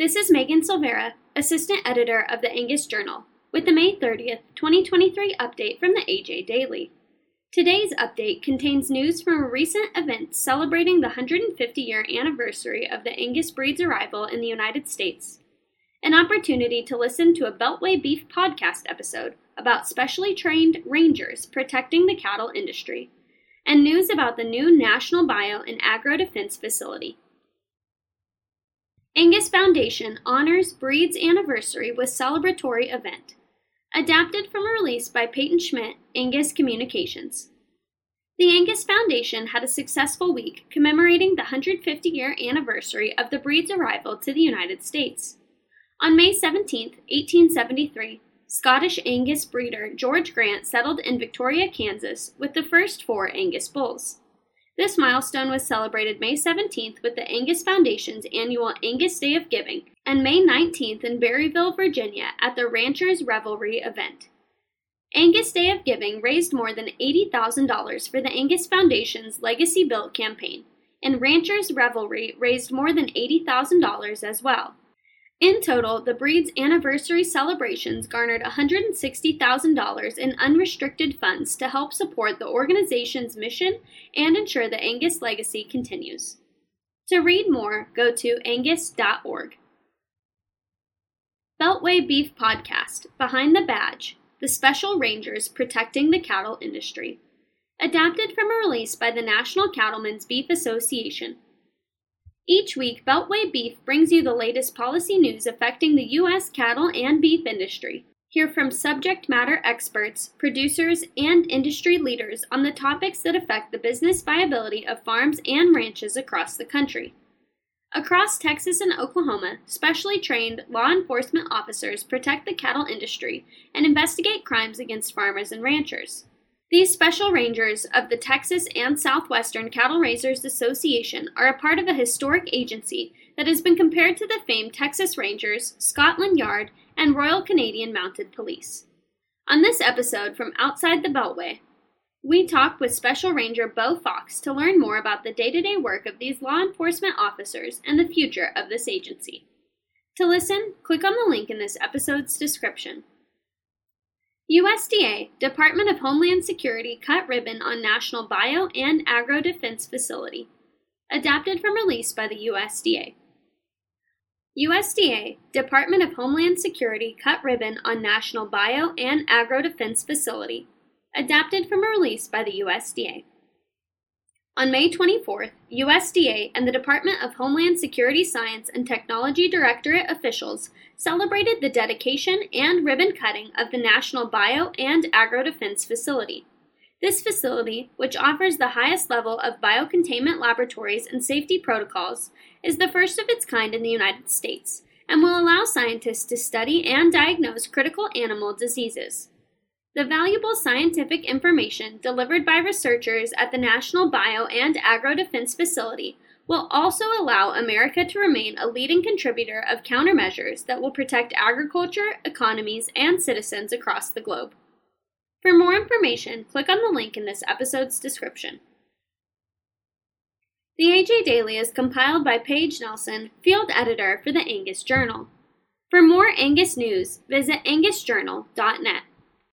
This is Megan Silvera, Assistant Editor of the Angus Journal, with the May 30th, 2023 update from the AJ Daily. Today's update contains news from a recent event celebrating the 150 year anniversary of the Angus breed's arrival in the United States, an opportunity to listen to a Beltway Beef podcast episode about specially trained rangers protecting the cattle industry, and news about the new National Bio and Agro Defense Facility. Angus Foundation honors Breed's anniversary with celebratory event. Adapted from a release by Peyton Schmitt, Angus Communications. The Angus Foundation had a successful week commemorating the 150 year anniversary of the breed's arrival to the United States. On May 17, 1873, Scottish Angus breeder George Grant settled in Victoria, Kansas, with the first four Angus bulls. This milestone was celebrated May 17th with the Angus Foundation's annual Angus Day of Giving and May 19th in Berryville, Virginia at the Ranchers Revelry event. Angus Day of Giving raised more than $80,000 for the Angus Foundation's Legacy Built campaign, and Ranchers Revelry raised more than $80,000 as well. In total, the breed's anniversary celebrations garnered $160,000 in unrestricted funds to help support the organization's mission and ensure the Angus legacy continues. To read more, go to angus.org. Beltway Beef Podcast Behind the Badge The Special Rangers Protecting the Cattle Industry. Adapted from a release by the National Cattlemen's Beef Association. Each week, Beltway Beef brings you the latest policy news affecting the U.S. cattle and beef industry. Hear from subject matter experts, producers, and industry leaders on the topics that affect the business viability of farms and ranches across the country. Across Texas and Oklahoma, specially trained law enforcement officers protect the cattle industry and investigate crimes against farmers and ranchers. These special rangers of the Texas and Southwestern Cattle Raisers Association are a part of a historic agency that has been compared to the famed Texas Rangers, Scotland Yard, and Royal Canadian Mounted Police. On this episode from Outside the Beltway, we talked with Special Ranger Bo Fox to learn more about the day to day work of these law enforcement officers and the future of this agency. To listen, click on the link in this episode's description. USDA, Department of Homeland Security cut ribbon on National Bio and Agro Defense Facility. Adapted from release by the USDA. USDA, Department of Homeland Security cut ribbon on National Bio and Agro Defense Facility. Adapted from a release by the USDA. On May 24th, USDA and the Department of Homeland Security Science and Technology Directorate officials celebrated the dedication and ribbon cutting of the National Bio and Agro Defense Facility. This facility, which offers the highest level of biocontainment laboratories and safety protocols, is the first of its kind in the United States and will allow scientists to study and diagnose critical animal diseases. The valuable scientific information delivered by researchers at the National Bio and Agro Defense Facility will also allow America to remain a leading contributor of countermeasures that will protect agriculture, economies, and citizens across the globe. For more information, click on the link in this episode's description. The AJ Daily is compiled by Paige Nelson, field editor for the Angus Journal. For more Angus news, visit angusjournal.net.